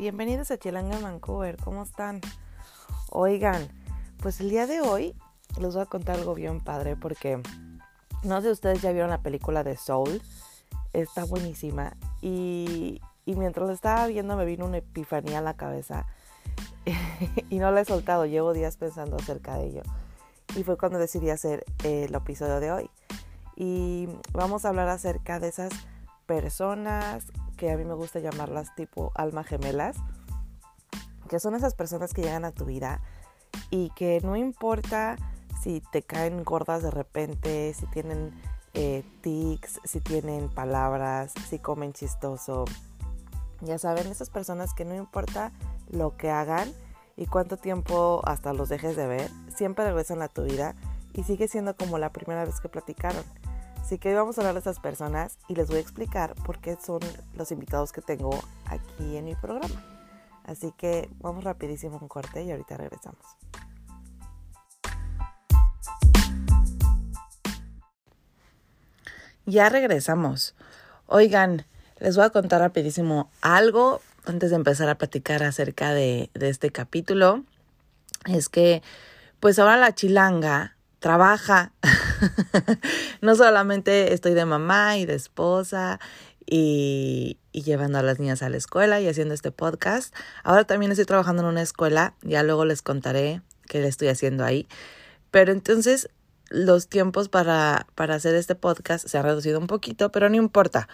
Bienvenidos a Chilanga Vancouver, ¿cómo están? Oigan, pues el día de hoy les voy a contar algo bien padre porque no sé si ustedes ya vieron la película de Soul, está buenísima y, y mientras la estaba viendo me vino una epifanía a la cabeza y no la he soltado, llevo días pensando acerca de ello y fue cuando decidí hacer el episodio de hoy y vamos a hablar acerca de esas personas que a mí me gusta llamarlas tipo alma gemelas, que son esas personas que llegan a tu vida y que no importa si te caen gordas de repente, si tienen eh, tics, si tienen palabras, si comen chistoso. Ya saben, esas personas que no importa lo que hagan y cuánto tiempo hasta los dejes de ver, siempre regresan a tu vida y sigue siendo como la primera vez que platicaron. Así que hoy vamos a hablar de esas personas y les voy a explicar por qué son los invitados que tengo aquí en mi programa. Así que vamos rapidísimo un corte y ahorita regresamos. Ya regresamos. Oigan, les voy a contar rapidísimo algo antes de empezar a platicar acerca de, de este capítulo. Es que, pues ahora la chilanga trabaja. no solamente estoy de mamá y de esposa y, llevando a las niñas a la escuela y haciendo este podcast. Ahora también estoy trabajando en una escuela, ya luego les contaré qué le estoy haciendo ahí. Pero entonces los tiempos para, para hacer este podcast se han reducido un poquito, pero no importa.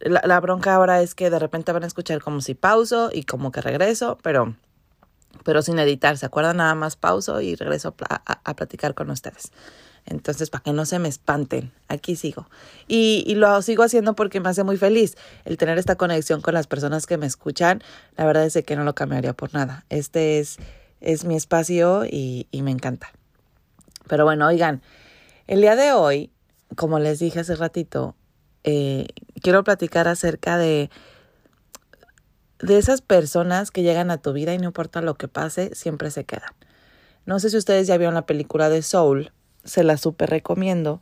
La, bronca ahora es que de repente van a escuchar como si pauso y como que regreso, pero pero sin editar, ¿se acuerdan? Nada más pauso y regreso a, a platicar con ustedes. Entonces, para que no se me espanten, aquí sigo. Y, lo sigo haciendo porque me hace muy feliz el tener esta conexión con las personas que me escuchan. La verdad es que no lo cambiaría por nada. Este es, es mi espacio y, y me encanta. Pero bueno, oigan, el día de hoy, como les dije hace ratito, eh, quiero platicar acerca de de esas personas que llegan a tu vida y no importa lo que pase, siempre se quedan. No sé si ustedes ya vieron la película de Soul, se la súper recomiendo.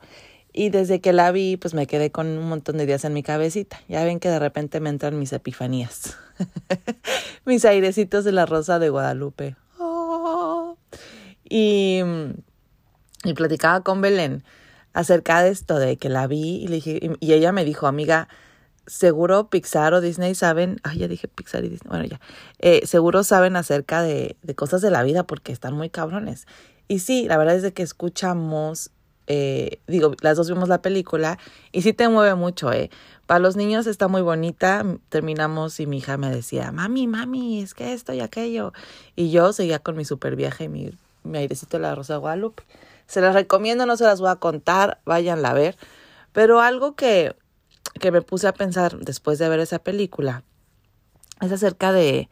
Y desde que la vi, pues me quedé con un montón de días en mi cabecita. Ya ven que de repente me entran mis epifanías. mis airecitos de la rosa de Guadalupe. Y, y platicaba con Belén acerca de esto, de que la vi y, le dije, y, y ella me dijo, amiga, seguro Pixar o Disney saben, ay, ya dije Pixar y Disney, bueno, ya, eh, seguro saben acerca de, de, cosas de la vida porque están muy cabrones. Y sí, la verdad es que escuchamos, eh, digo, las dos vimos la película y sí te mueve mucho, ¿eh? Para los niños está muy bonita, terminamos y mi hija me decía, mami, mami, es que esto y aquello. Y yo seguía con mi super viaje y mi, mi airecito de la Rosa Guadalupe. Se las recomiendo, no se las voy a contar, váyanla a ver. Pero algo que que me puse a pensar después de ver esa película es acerca de,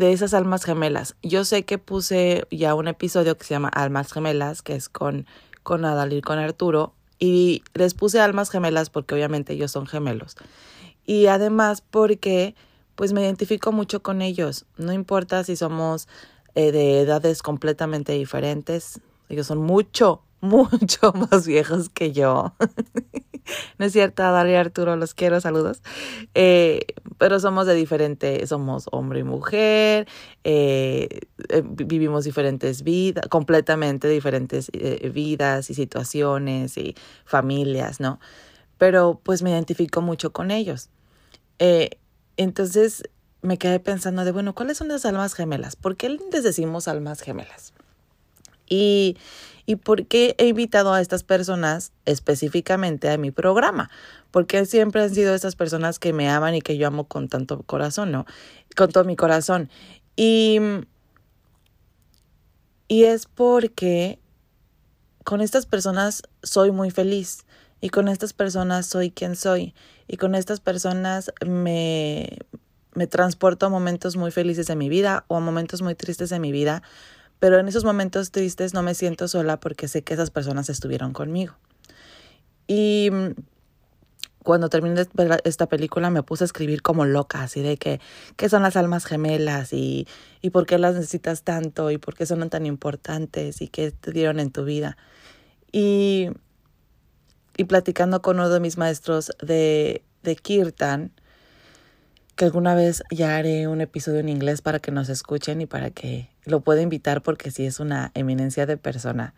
de esas almas gemelas. Yo sé que puse ya un episodio que se llama Almas Gemelas, que es con, con Adal y con Arturo, y les puse almas gemelas porque obviamente ellos son gemelos. Y además porque pues me identifico mucho con ellos. No importa si somos eh, de edades completamente diferentes, ellos son mucho, mucho más viejos que yo. no es cierto, Daria y Arturo, los quiero, saludos. Eh, pero somos de diferente, somos hombre y mujer, eh, eh, vivimos diferentes vidas, completamente diferentes vidas y situaciones y familias, ¿no? Pero pues me identifico mucho con ellos. Entonces me quedé pensando de, bueno, ¿cuáles son las almas gemelas? ¿Por qué les decimos almas gemelas? Y, y por qué he invitado a estas personas específicamente a mi programa. Porque siempre han sido estas personas que me aman y que yo amo con tanto corazón, ¿no? Con todo mi corazón. Y, y es porque con estas personas soy muy feliz. Y con estas personas soy quien soy. Y con estas personas me, me transporto a momentos muy felices de mi vida o a momentos muy tristes de mi vida pero en esos momentos tristes no me siento sola porque sé que esas personas estuvieron conmigo. Y mm, cuando terminé esta película me puse a escribir como loca, así de que, ¿qué son las almas gemelas? Y, y por qué las necesitas tanto y por qué son tan importantes y qué te dieron en tu vida. Y, y platicando con uno de mis maestros de, de Kirtan, que alguna vez ya haré un episodio en inglés para que nos escuchen y para que lo pueda invitar porque sí es una eminencia de persona.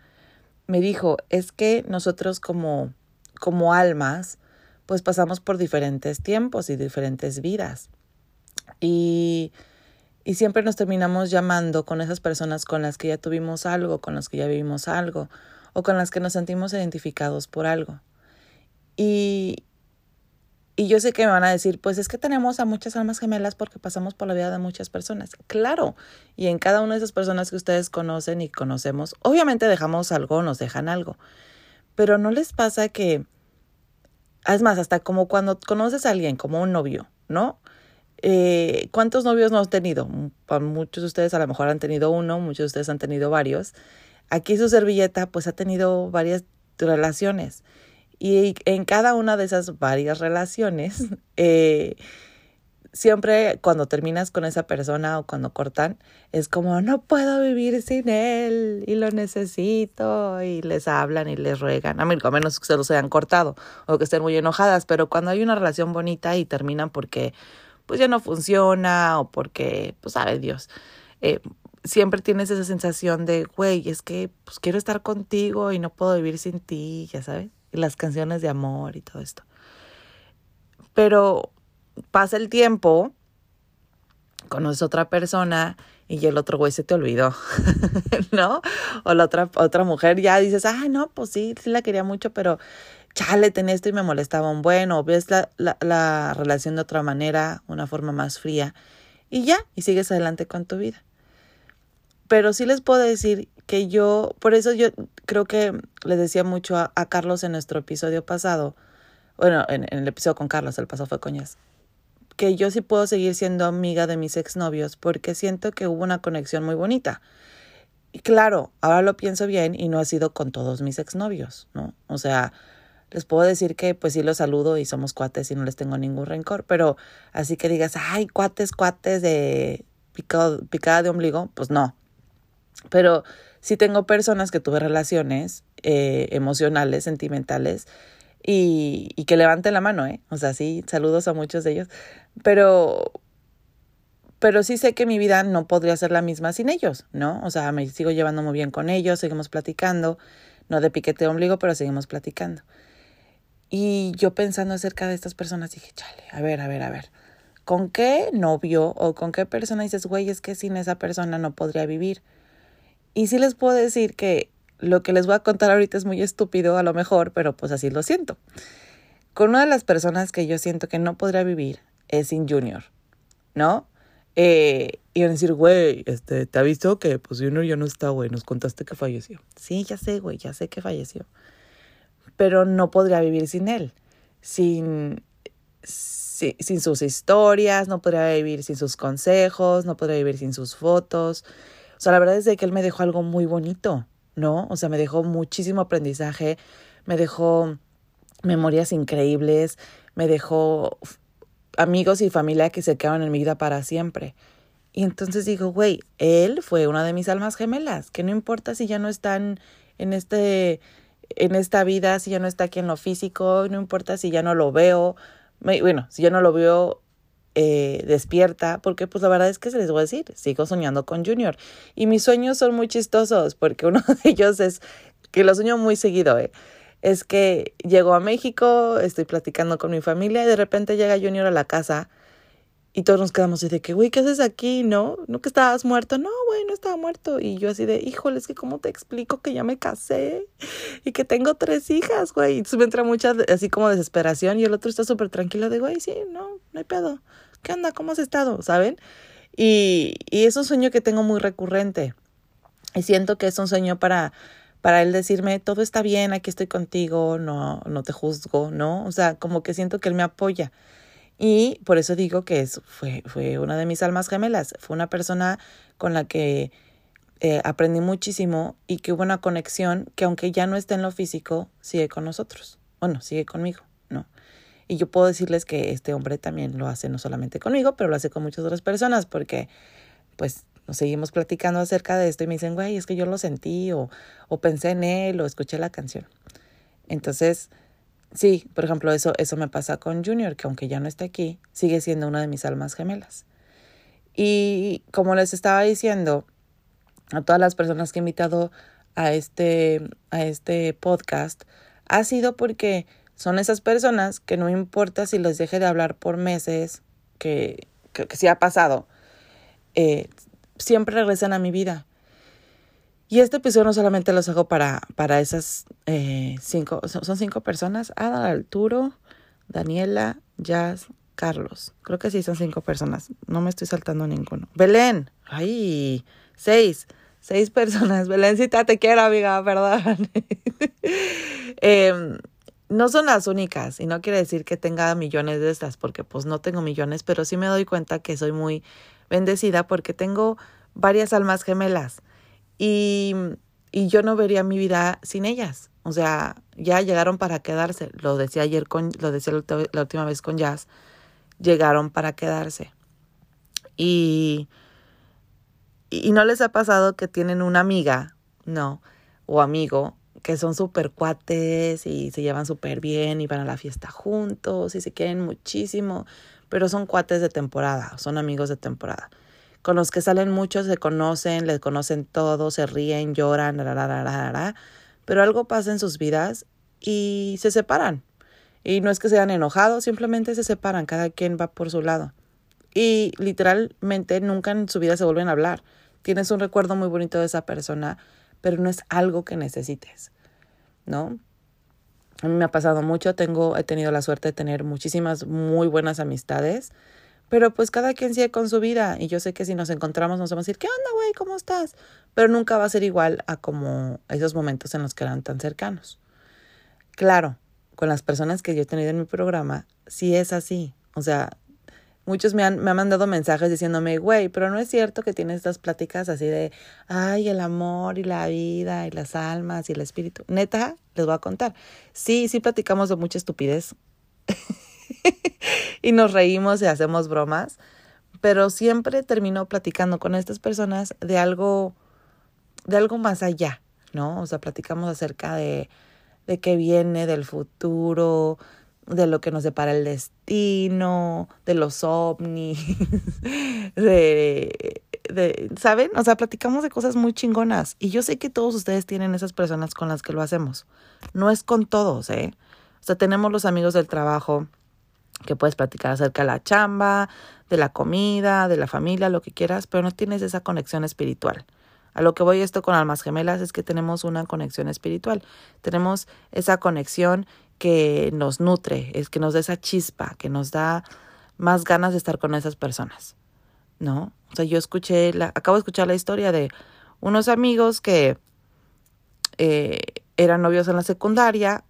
Me dijo, es que nosotros como, como almas, pues pasamos por diferentes tiempos y diferentes vidas. Y, y siempre nos terminamos llamando con esas personas con las que ya tuvimos algo, con las que ya vivimos algo, o con las que nos sentimos identificados por algo. Y, y yo sé que me van a decir, pues es que tenemos a muchas almas gemelas porque pasamos por la vida de muchas personas. Claro, y en cada una de esas personas que ustedes conocen y conocemos, obviamente dejamos algo, nos dejan algo. Pero no les pasa que, es más, hasta como cuando conoces a alguien, como un novio, ¿no? Eh, ¿Cuántos novios no has tenido? Muchos de ustedes a lo mejor han tenido uno, muchos de ustedes han tenido varios. Aquí su servilleta pues ha tenido varias relaciones y en cada una de esas varias relaciones, eh, siempre cuando terminas con esa persona o cuando cortan, es como, no puedo vivir sin él y lo necesito y les hablan y les ruegan, a, mí, menos que se los hayan cortado o que estén muy enojadas, pero cuando hay una relación bonita y terminan porque pues ya no funciona o porque, pues sabe Dios, eh, siempre tienes esa sensación de, güey, es que pues quiero estar contigo y no puedo vivir sin ti, ya sabes las canciones de amor y todo esto. Pero pasa el tiempo, conoces a otra persona y el otro güey se te olvidó, ¿no? O la otra, otra mujer ya dices, ah, no, pues sí, sí la quería mucho, pero chale, tenía esto y me molestaba un bueno, ves la, la, la relación de otra manera, una forma más fría, y ya, y sigues adelante con tu vida. Pero sí les puedo decir que yo, por eso yo creo que le decía mucho a, Carlos en nuestro episodio pasado, bueno, en, el episodio con Carlos, el pasado fue coñas, que yo sí puedo seguir siendo amiga de mis exnovios porque siento que hubo una conexión muy bonita. Y claro, ahora lo pienso bien y no ha sido con todos mis exnovios, ¿no? O sea, les puedo decir que pues sí los saludo y somos cuates y no les tengo ningún rencor, pero así que digas, ay, cuates, cuates de picada de ombligo, pues no. Pero sí tengo personas que tuve relaciones eh, emocionales, sentimentales, y, y que levanten la mano, ¿eh? O sea, sí, saludos a muchos de ellos, pero, pero sí sé que mi vida no podría ser la misma sin ellos, ¿no? O sea, me sigo llevando muy bien con ellos, seguimos platicando, no de piquete de ombligo, pero seguimos platicando. Y yo pensando acerca de estas personas dije, chale, a ver, a ver, a ver, ¿con qué novio o con qué persona dices, güey, es que sin esa persona no podría vivir? Y sí les puedo decir que lo que les voy a contar ahorita es muy estúpido a lo mejor, pero pues así lo siento. Con una de las personas que yo siento que no podría vivir es sin Junior, ¿no? Eh, y van a decir, güey, este, te aviso que pues Junior ya no está, güey, nos contaste que falleció. Sí, ya sé, güey, ya sé que falleció. Pero no podría vivir sin él, sin, sin, sin sus historias, no podría vivir sin sus consejos, no podría vivir sin sus fotos, sea, la verdad es que él me dejó algo muy bonito, ¿no? O sea, me dejó muchísimo aprendizaje, me dejó memorias increíbles, me dejó amigos y familia que se quedaron en mi vida para siempre. Y entonces digo, güey, él fue una de mis almas gemelas, que no importa si ya no están en este en esta vida, si ya no está aquí en lo físico, no importa si ya no lo veo, bueno, si ya no lo veo eh, despierta, porque pues la verdad es que se les voy a decir, sigo soñando con Junior. Y mis sueños son muy chistosos, porque uno de ellos es, que lo sueño muy seguido, eh, es que llego a México, estoy platicando con mi familia y de repente llega Junior a la casa y todos nos quedamos así de que, güey, ¿qué haces aquí? ¿No? ¿No que estabas muerto? No, güey, no estaba muerto. Y yo así de, híjole, es que cómo te explico que ya me casé y que tengo tres hijas, güey. Y me entra mucha así como desesperación y el otro está súper tranquilo de, güey, sí, no, no hay pedo. ¿Qué onda? ¿Cómo has estado? ¿Saben? Y, y es un sueño que tengo muy recurrente. Y siento que es un sueño para, para él decirme, todo está bien, aquí estoy contigo, no, no te juzgo, ¿no? O sea, como que siento que él me apoya. Y por eso digo que fue, fue una de mis almas gemelas. Fue una persona con la que eh, aprendí muchísimo y que hubo una conexión que aunque ya no esté en lo físico, sigue con nosotros. Bueno, sigue conmigo, ¿no? Y yo puedo decirles que este hombre también lo hace no solamente conmigo, pero lo hace con muchas otras personas porque pues nos seguimos platicando acerca de esto y me dicen, güey, es que yo lo sentí o, o pensé en él o escuché la canción. Entonces, sí, por ejemplo, eso, eso me pasa con Junior, que aunque ya no está aquí, sigue siendo una de mis almas gemelas. Y como les estaba diciendo a todas las personas que he invitado a este, a este podcast, ha sido porque son esas personas que no importa si les deje de hablar por meses, que, que, sí ha pasado, eh, siempre regresan a mi vida. Y este episodio no solamente los hago para, para esas eh, cinco, son, cinco personas, Ada, Arturo, Daniela, Jazz, Carlos. Creo que sí son cinco personas, no me estoy saltando ninguno. Belén, ay, seis, seis personas. Belencita, te quiero, amiga, perdón. eh, no son las únicas y no quiere decir que tenga millones de estas porque pues no tengo millones, pero sí me doy cuenta que soy muy bendecida porque tengo varias almas gemelas y, y yo no vería mi vida sin ellas. O sea, ya llegaron para quedarse. Lo decía ayer con, lo decía la última vez con Jazz. Llegaron para quedarse. Y, y no les ha pasado que tienen una amiga, no, o amigo, que son súper cuates y se llevan súper bien y van a la fiesta juntos y se quieren muchísimo, pero son cuates de temporada, son amigos de temporada. Con los que salen muchos se conocen, les conocen todo, se ríen, lloran, pero algo pasa en sus vidas y se separan. Y no es que sean enojados, simplemente se separan, cada quien va por su lado. Y literalmente nunca en su vida se vuelven a hablar. Tienes un recuerdo muy bonito de esa persona, pero no es algo que necesites, ¿no? A mí me ha pasado mucho, tengo, he tenido la suerte de tener muchísimas muy buenas amistades, pero pues cada quien sigue con su vida y yo sé que si nos encontramos nos vamos a decir, ¿qué onda, güey? ¿Cómo estás? Pero nunca va a ser igual a como esos momentos en los que eran tan cercanos. Claro, con las personas que yo he tenido en mi programa, sí es así. O sea, Muchos me han, me han mandado mensajes diciéndome, güey, pero no es cierto que tienes estas pláticas así de, ay, el amor y la vida y las almas y el espíritu. Neta, les voy a contar. Sí, sí platicamos de mucha estupidez. y nos reímos y hacemos bromas, pero siempre termino platicando con estas personas de algo, de algo más allá, ¿no? O sea, platicamos acerca de, de qué viene, del futuro, de lo que nos separa el destino, de los ovnis, de, de, ¿saben? O sea, platicamos de cosas muy chingonas. Y yo sé que todos ustedes tienen esas personas con las que lo hacemos. No es con todos, ¿eh? O sea, tenemos los amigos del trabajo que puedes platicar acerca de la chamba, de la comida, de la familia, lo que quieras, pero no tienes esa conexión espiritual. A lo que voy esto con almas gemelas es que tenemos una conexión espiritual. Tenemos esa conexión que nos nutre, es que nos da esa chispa, que nos da más ganas de estar con esas personas, ¿no? O sea, yo escuché, la, acabo de escuchar la historia de unos amigos que eh, eran novios en la secundaria,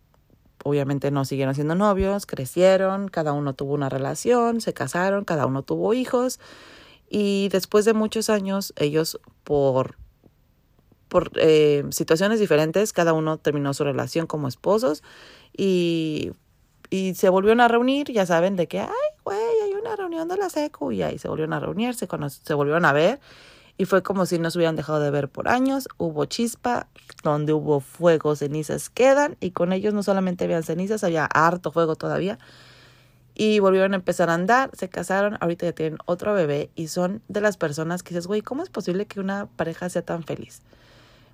obviamente no siguieron siendo novios, crecieron, cada uno tuvo una relación, se casaron, cada uno tuvo hijos. Y después de muchos años ellos por por eh, situaciones diferentes, cada uno terminó su relación como esposos y, y se volvieron a reunir, ya saben, de que, ay, güey, hay una reunión de la secu y ahí se volvieron a reunir, se, se volvieron a ver y fue como si no se hubieran dejado de ver por años, hubo chispa, donde hubo fuego, cenizas quedan y con ellos no solamente habían cenizas, había harto fuego todavía y volvieron a empezar a andar, se casaron, ahorita ya tienen otro bebé y son de las personas que dices, güey, ¿cómo es posible que una pareja sea tan feliz?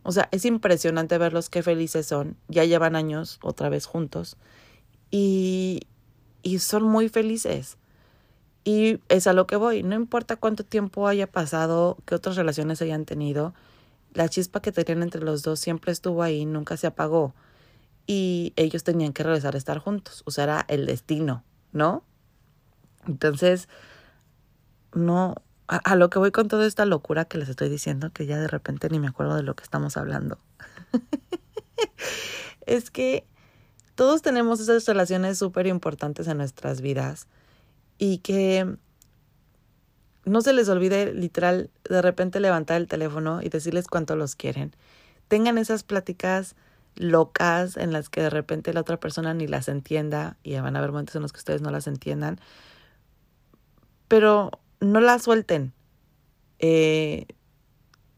O sea, es impresionante verlos qué felices son. Ya llevan años otra vez juntos y, y son muy felices. Y es a lo que voy. No importa cuánto tiempo haya pasado, qué otras relaciones hayan tenido, la chispa que tenían entre los dos siempre estuvo ahí, nunca se apagó. Y ellos tenían que regresar a estar juntos. O sea, era el destino, ¿no? Entonces, no, a, lo que voy con toda esta locura que les estoy diciendo, que ya de repente ni me acuerdo de lo que estamos hablando. es que todos tenemos esas relaciones súper importantes en nuestras vidas y que no se les olvide literal de repente levantar el teléfono y decirles cuánto los quieren. Tengan esas pláticas locas en las que de repente la otra persona ni las entienda y van a haber momentos en los que ustedes no las entiendan. Pero no la suelten. Eh,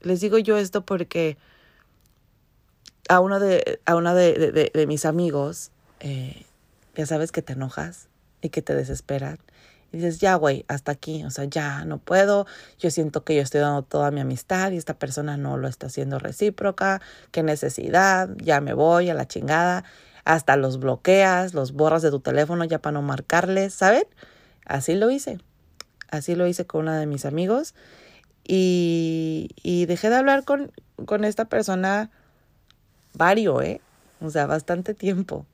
les digo yo esto porque a uno de, a uno de, de, mis amigos, eh, ya sabes que te enojas y que te desesperan. Y dices, ya, güey, hasta aquí, o sea, ya no puedo, yo siento que yo estoy dando toda mi amistad y esta persona no lo está haciendo recíproca, qué necesidad, ya me voy a la chingada, hasta los bloqueas, los borras de tu teléfono ya para no marcarles, ¿saben? Así lo hice, así lo hice con uno de mis amigos y, y dejé de hablar con, con esta persona vario, ¿eh? O sea, bastante tiempo.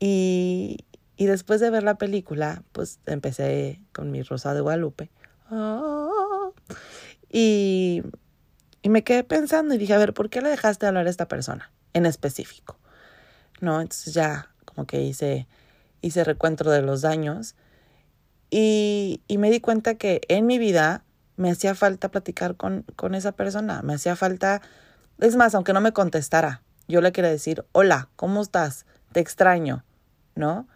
Y, y después de ver la película, pues empecé con mi Rosa de Guadalupe. Ah. y, y me quedé pensando y dije, a ver, ¿por qué le dejaste de hablar a esta persona en específico? No, entonces ya como que hice, hice recuento de los daños y, y me di cuenta que en mi vida me hacía falta platicar con, con esa persona, me hacía falta, es más, aunque no me contestara, yo le quería decir, hola, ¿cómo estás? Te extraño, ¿no?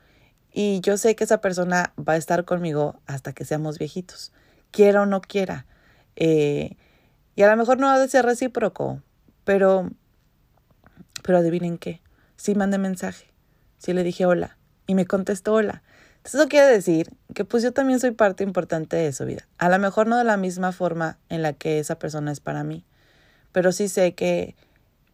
Y yo sé que esa persona va a estar conmigo hasta que seamos viejitos, quiera o no quiera. Eh, y a lo mejor no ha de ser recíproco, pero, pero adivinen qué. Sí mandé mensaje, sí le dije hola y me contestó hola. Entonces eso quiere decir que pues yo también soy parte importante de su vida. A lo mejor no de la misma forma en la que esa persona es para mí, pero sí sé que,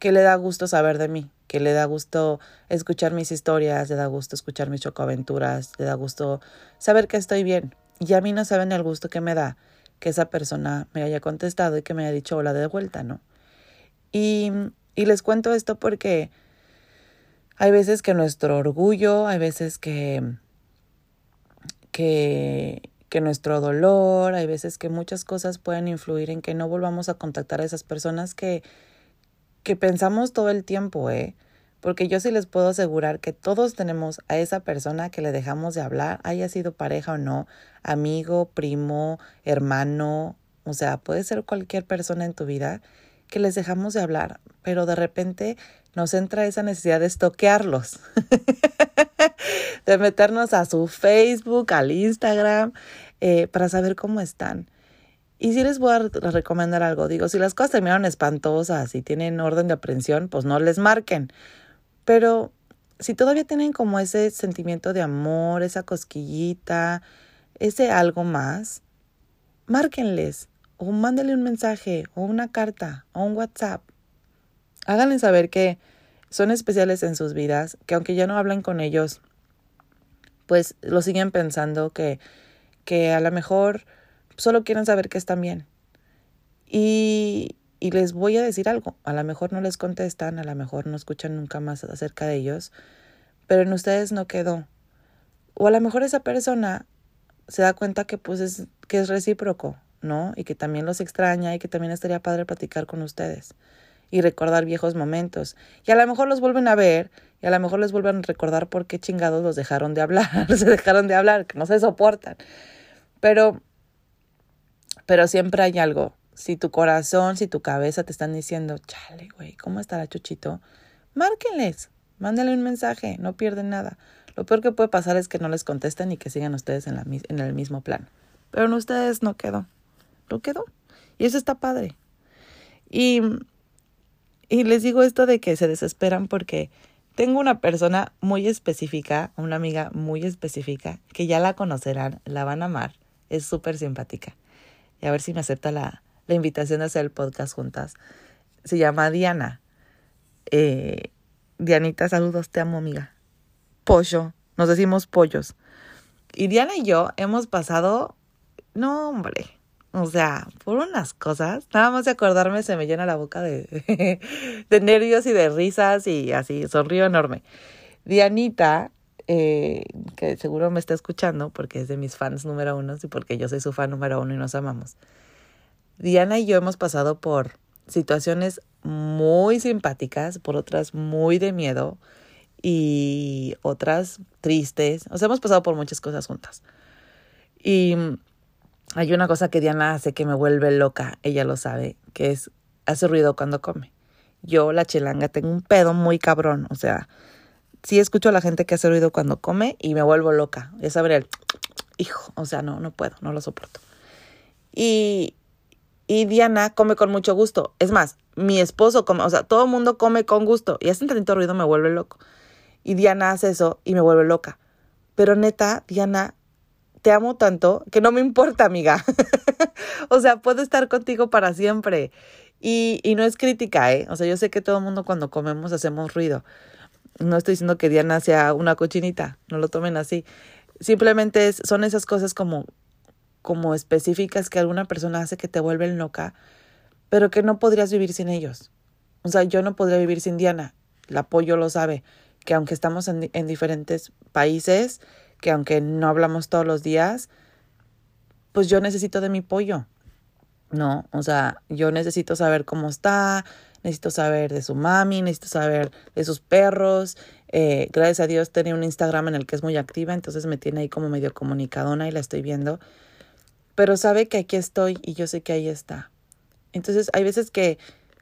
que le da gusto saber de mí, que le da gusto escuchar mis historias, le da gusto escuchar mis chocoaventuras, le da gusto saber que estoy bien. Y a mí no saben el gusto que me da que esa persona me haya contestado y que me haya dicho hola de vuelta, ¿no? Y, y les cuento esto porque hay veces que nuestro orgullo, hay veces que, que, que nuestro dolor, hay veces que muchas cosas pueden influir en que no volvamos a contactar a esas personas que, que pensamos todo el tiempo, ¿eh? Porque yo sí les puedo asegurar que todos tenemos a esa persona que le dejamos de hablar, haya sido pareja o no, amigo, primo, hermano, o sea, puede ser cualquier persona en tu vida que les dejamos de hablar, pero de repente nos entra esa necesidad de estoquearlos, de meternos a su Facebook, al Instagram, eh, para saber cómo están. Y si les voy a recomendar algo, digo, si las cosas terminaron espantosas y tienen orden de aprehensión, pues no les marquen. Pero si todavía tienen como ese sentimiento de amor, esa cosquillita, ese algo más, márquenles o mándenle un mensaje o una carta o un WhatsApp. Háganles saber que son especiales en sus vidas, que aunque ya no hablen con ellos, pues lo siguen pensando que, que a lo mejor solo quieren saber que están bien. Y, y les voy a decir algo, a lo mejor no les contestan, a lo mejor no escuchan nunca más acerca de ellos, pero en ustedes no quedó. O a lo mejor esa persona se da cuenta que pues es, que es recíproco, ¿no? Y que también los extraña y que también estaría padre platicar con ustedes y recordar viejos momentos. Y a lo mejor los vuelven a ver y a lo mejor les vuelven a recordar por qué chingados los dejaron de hablar, se dejaron de hablar, que no se soportan. Pero pero siempre hay algo. Si tu corazón, si tu cabeza te están diciendo, chale, güey, ¿cómo estará Chuchito? Márquenles, mándale un mensaje, no pierden nada. Lo peor que puede pasar es que no les contesten y que sigan ustedes en, la, en el mismo plan. Pero en ustedes no quedó. No quedó. Y eso está padre. Y, y les digo esto de que se desesperan porque tengo una persona muy específica, una amiga muy específica, que ya la conocerán, la van a amar. Es súper simpática y a ver si me acepta la, la invitación de hacer el podcast juntas. Se llama Diana. Eh, Dianita, saludos, te amo, amiga. Pollo, nos decimos pollos. Y Diana y yo hemos pasado, no, hombre, o sea, por unas cosas, nada más de acordarme se me llena la boca de, de nervios y de risas y así, sonrío enorme. Dianita eh, que seguro me está escuchando porque es de mis fans número uno y porque yo soy su fan número uno y nos amamos. Diana y yo hemos pasado por situaciones muy simpáticas, por otras muy de miedo y otras tristes. O sea, hemos pasado por muchas cosas juntas. Y hay una cosa que Diana hace que me vuelve loca, ella lo sabe, que es hace ruido cuando come. Yo, la chelanga, tengo un pedo muy cabrón, o sea, sí escucho a la gente que hace ruido cuando come y me vuelvo loca. Ya sabré el hijo, o sea, no, no puedo, no lo soporto. Y, y Diana come con mucho gusto. Es más, mi esposo come, o sea, todo el mundo come con gusto y hacen tanto ruido me vuelve loco. y Diana hace eso y me vuelve loca. Pero neta, Diana, te amo tanto que no me importa, amiga. o sea, puedo estar contigo para siempre. Y, y no es crítica, ¿eh? O sea, yo sé que todo el mundo cuando comemos hacemos ruido. No estoy diciendo que Diana sea una cochinita, no lo tomen así. Simplemente es, son esas cosas como, como específicas que alguna persona hace que te vuelven loca, pero que no podrías vivir sin ellos. O sea, yo no podría vivir sin Diana. El apoyo lo sabe, que aunque estamos en, en diferentes países, que aunque no hablamos todos los días, pues yo necesito de mi pollo. No, o sea, yo necesito saber cómo está, necesito saber de su mami, necesito saber de sus perros. Eh, gracias a Dios tenía un Instagram en el que es muy activa, entonces me tiene ahí como medio comunicadona y la estoy viendo. Pero sabe que aquí estoy y yo sé que ahí está. Entonces hay veces que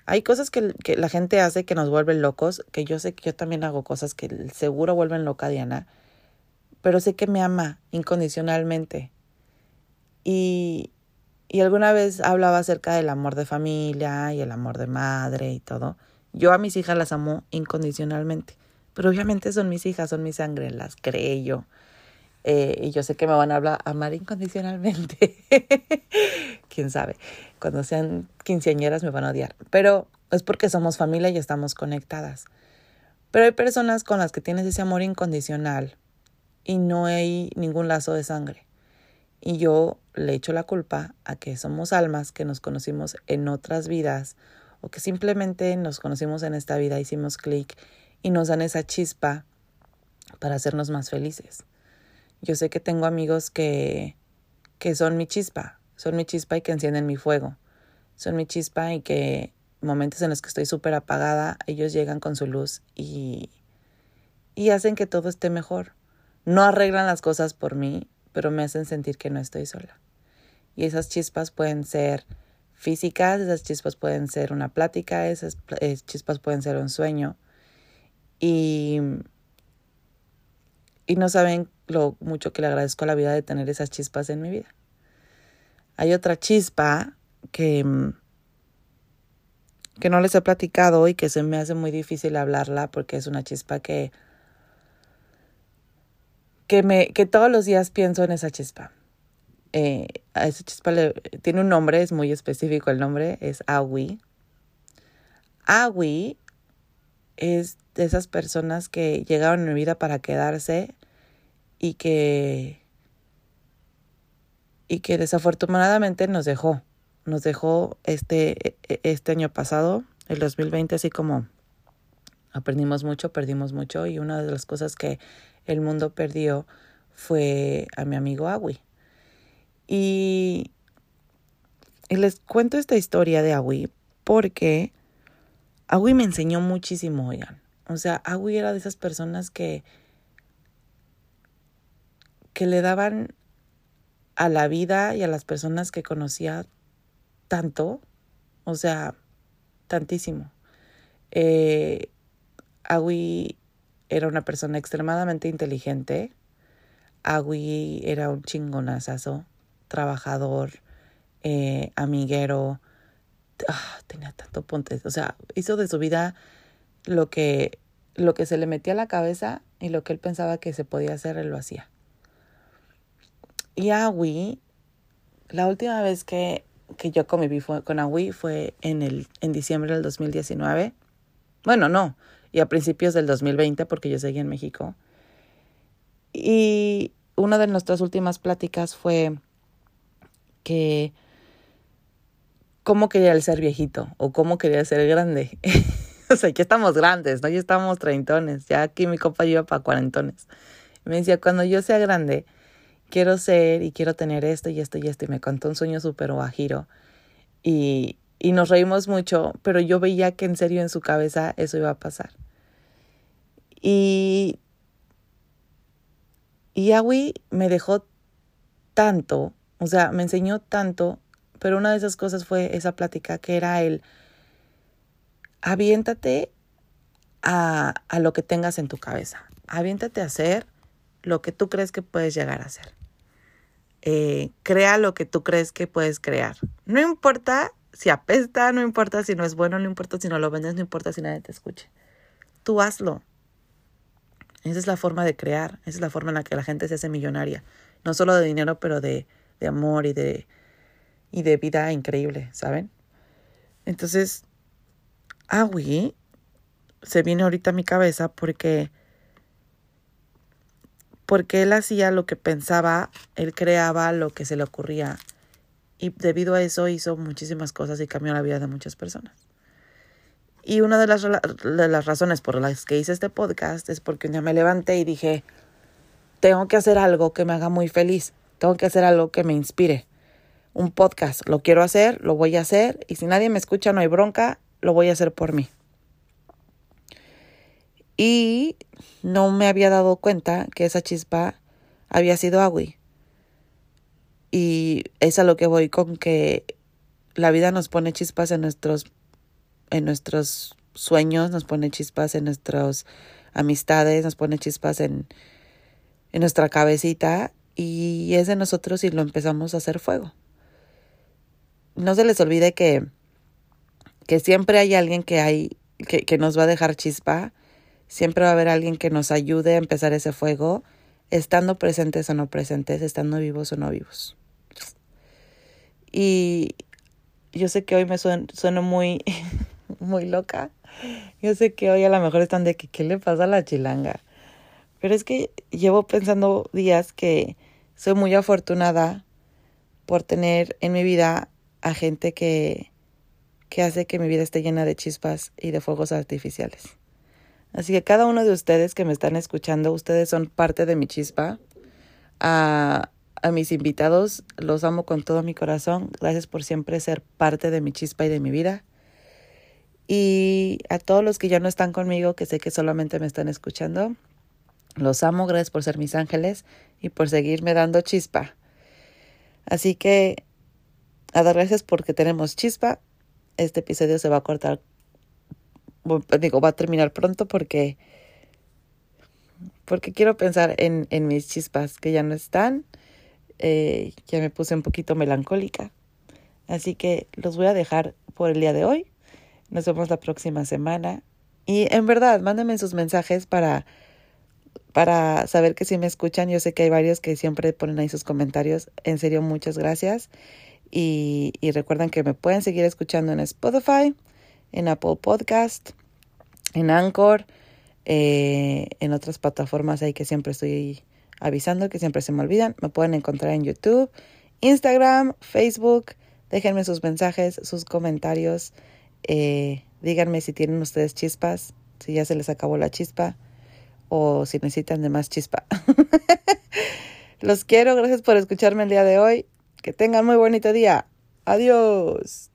hay cosas que, que la gente hace que nos vuelven locos, que yo sé que yo también hago cosas que seguro vuelven loca a Diana pero sé que me ama incondicionalmente. Y, y alguna vez hablaba acerca del amor de familia y el amor de madre y todo. Yo a mis hijas las amo incondicionalmente, pero obviamente son mis hijas, son mi sangre, las creé yo. Eh, y yo sé que me van a hablar, amar incondicionalmente. Quién sabe, cuando sean quinceañeras me van a odiar. Pero es porque somos familia y estamos conectadas. Pero hay personas con las que tienes ese amor incondicional y no hay ningún lazo de sangre. Y yo le echo la culpa a que somos almas que nos conocimos en otras vidas o que simplemente nos conocimos en esta vida, hicimos clic y nos dan esa chispa para hacernos más felices. Yo sé que tengo amigos que, que son mi chispa, son mi chispa y que encienden mi fuego, son mi chispa y que momentos en los que estoy súper apagada, ellos llegan con su luz y, y hacen que todo esté mejor. No arreglan las cosas por mí, pero me hacen sentir que no estoy sola. Y esas chispas pueden ser físicas, esas chispas pueden ser una plática, esas eh, chispas pueden ser un sueño. Y, y no saben lo mucho que le agradezco a la vida de tener esas chispas en mi vida. Hay otra chispa que, que no les he platicado y que se me hace muy difícil hablarla porque es una chispa que que, me, que todos los días pienso en esa chispa. Eh, a esa chispa le, tiene un nombre, es muy específico el nombre, es Awi. Awi es de esas personas que llegaron en mi vida para quedarse y que y que desafortunadamente nos dejó. Nos dejó este, e, este año pasado, el 2020, así como aprendimos mucho, perdimos mucho y una de las cosas que el mundo perdió fue a mi amigo Awi. Y, y les cuento esta historia de Awi porque Awi me enseñó muchísimo, oigan. O sea, Awi era de esas personas que, que le daban a la vida y a las personas que conocía tanto, o sea, tantísimo. Eh, Awi era una persona extremadamente inteligente. Agui era un chingonazazo, trabajador, eh, amiguero. Ah, tenía tanto ponte. O sea, hizo de su vida lo que, lo que se le metía a la cabeza y lo que él pensaba que se podía hacer, él lo hacía. Y Agui, la última vez que, que yo conviví con Agui fue en, el, en diciembre del 2019. Bueno, no, y a principios del 2020 porque yo seguía en México. Y una de nuestras últimas pláticas fue que cómo quería el ser viejito o cómo quería ser grande. o sea, ya estamos grandes, ¿no? Ya estamos treintones, ya aquí mi copa lleva para cuarentones. me decía, cuando yo sea grande, quiero ser y quiero tener esto y esto y esto. Y me contó un sueño súper guajiro. Y, y nos reímos mucho, pero yo veía que en serio en su cabeza eso iba a pasar. Y, y me dejó tanto, o sea, me enseñó tanto, pero una de esas cosas fue esa plática que era el aviéntate a, a lo que tengas en tu cabeza, aviéntate a hacer lo que tú crees que puedes llegar a hacer. Eh, crea lo que tú crees que puedes crear. No importa si apesta, no importa si no es bueno, no importa si no lo vendes, no importa si nadie te escuche. Tú hazlo. Esa es la forma de crear, esa es la forma en la que la gente se hace millonaria. No solo de dinero, pero de, de amor y de, y de vida increíble, ¿saben? Entonces, Awi se viene ahorita a mi cabeza porque porque él hacía lo que pensaba, él creaba lo que se le ocurría y debido a eso hizo muchísimas cosas y cambió la vida de muchas personas. Y una de las, de las razones por las que hice este podcast es porque un día me levanté y dije, tengo que hacer algo que me haga muy feliz, tengo que hacer algo que me inspire. Un podcast, lo quiero hacer, lo voy a hacer y si nadie me escucha no hay bronca, lo voy a hacer por mí. Y no me había dado cuenta que esa chispa había sido Agui. Y es a lo que voy con que la vida nos pone chispas en nuestros, en nuestros sueños, nos pone chispas en nuestras amistades, nos pone chispas en, en nuestra cabecita y es de nosotros y lo empezamos a hacer fuego. No se les olvide que, que siempre hay alguien que hay que, que nos va a dejar chispa Siempre va a haber alguien que nos ayude a empezar ese fuego, estando presentes o no presentes, estando vivos o no vivos. Y yo sé que hoy me sueno, muy, muy loca. Yo sé que hoy a lo mejor están de que qué le pasa a la chilanga. Pero es que llevo pensando días que soy muy afortunada por tener en mi vida a gente que, que hace que mi vida esté llena de chispas y de fuegos artificiales. Así que cada uno de ustedes que me están escuchando, ustedes son parte de mi chispa. A, a mis invitados los amo con todo mi corazón. Gracias por siempre ser parte de mi chispa y de mi vida. Y a todos los que ya no están conmigo, que sé que solamente me están escuchando, los amo. Gracias por ser mis ángeles y por seguirme dando chispa. Así que a dar gracias porque tenemos chispa. Este episodio se va a cortar digo, va a terminar pronto porque, porque quiero pensar en, en mis chispas que ya no están. Eh, ya me puse un poquito melancólica. Así que los voy a dejar por el día de hoy. Nos vemos la próxima semana. Y en verdad, mándenme sus mensajes para, para saber que si me escuchan. Yo sé que hay varios que siempre ponen ahí sus comentarios. En serio, muchas gracias. Y, y recuerden que me pueden seguir escuchando en Spotify, en Apple Podcast, en Anchor, eh, en otras plataformas ahí que siempre estoy avisando, que siempre se me olvidan. Me pueden encontrar en YouTube, Instagram, Facebook. Déjenme sus mensajes, sus comentarios. Eh, díganme si tienen ustedes chispas, si ya se les acabó la chispa o si necesitan de más chispa. Los quiero, gracias por escucharme el día de hoy. Que tengan muy bonito día. Adiós.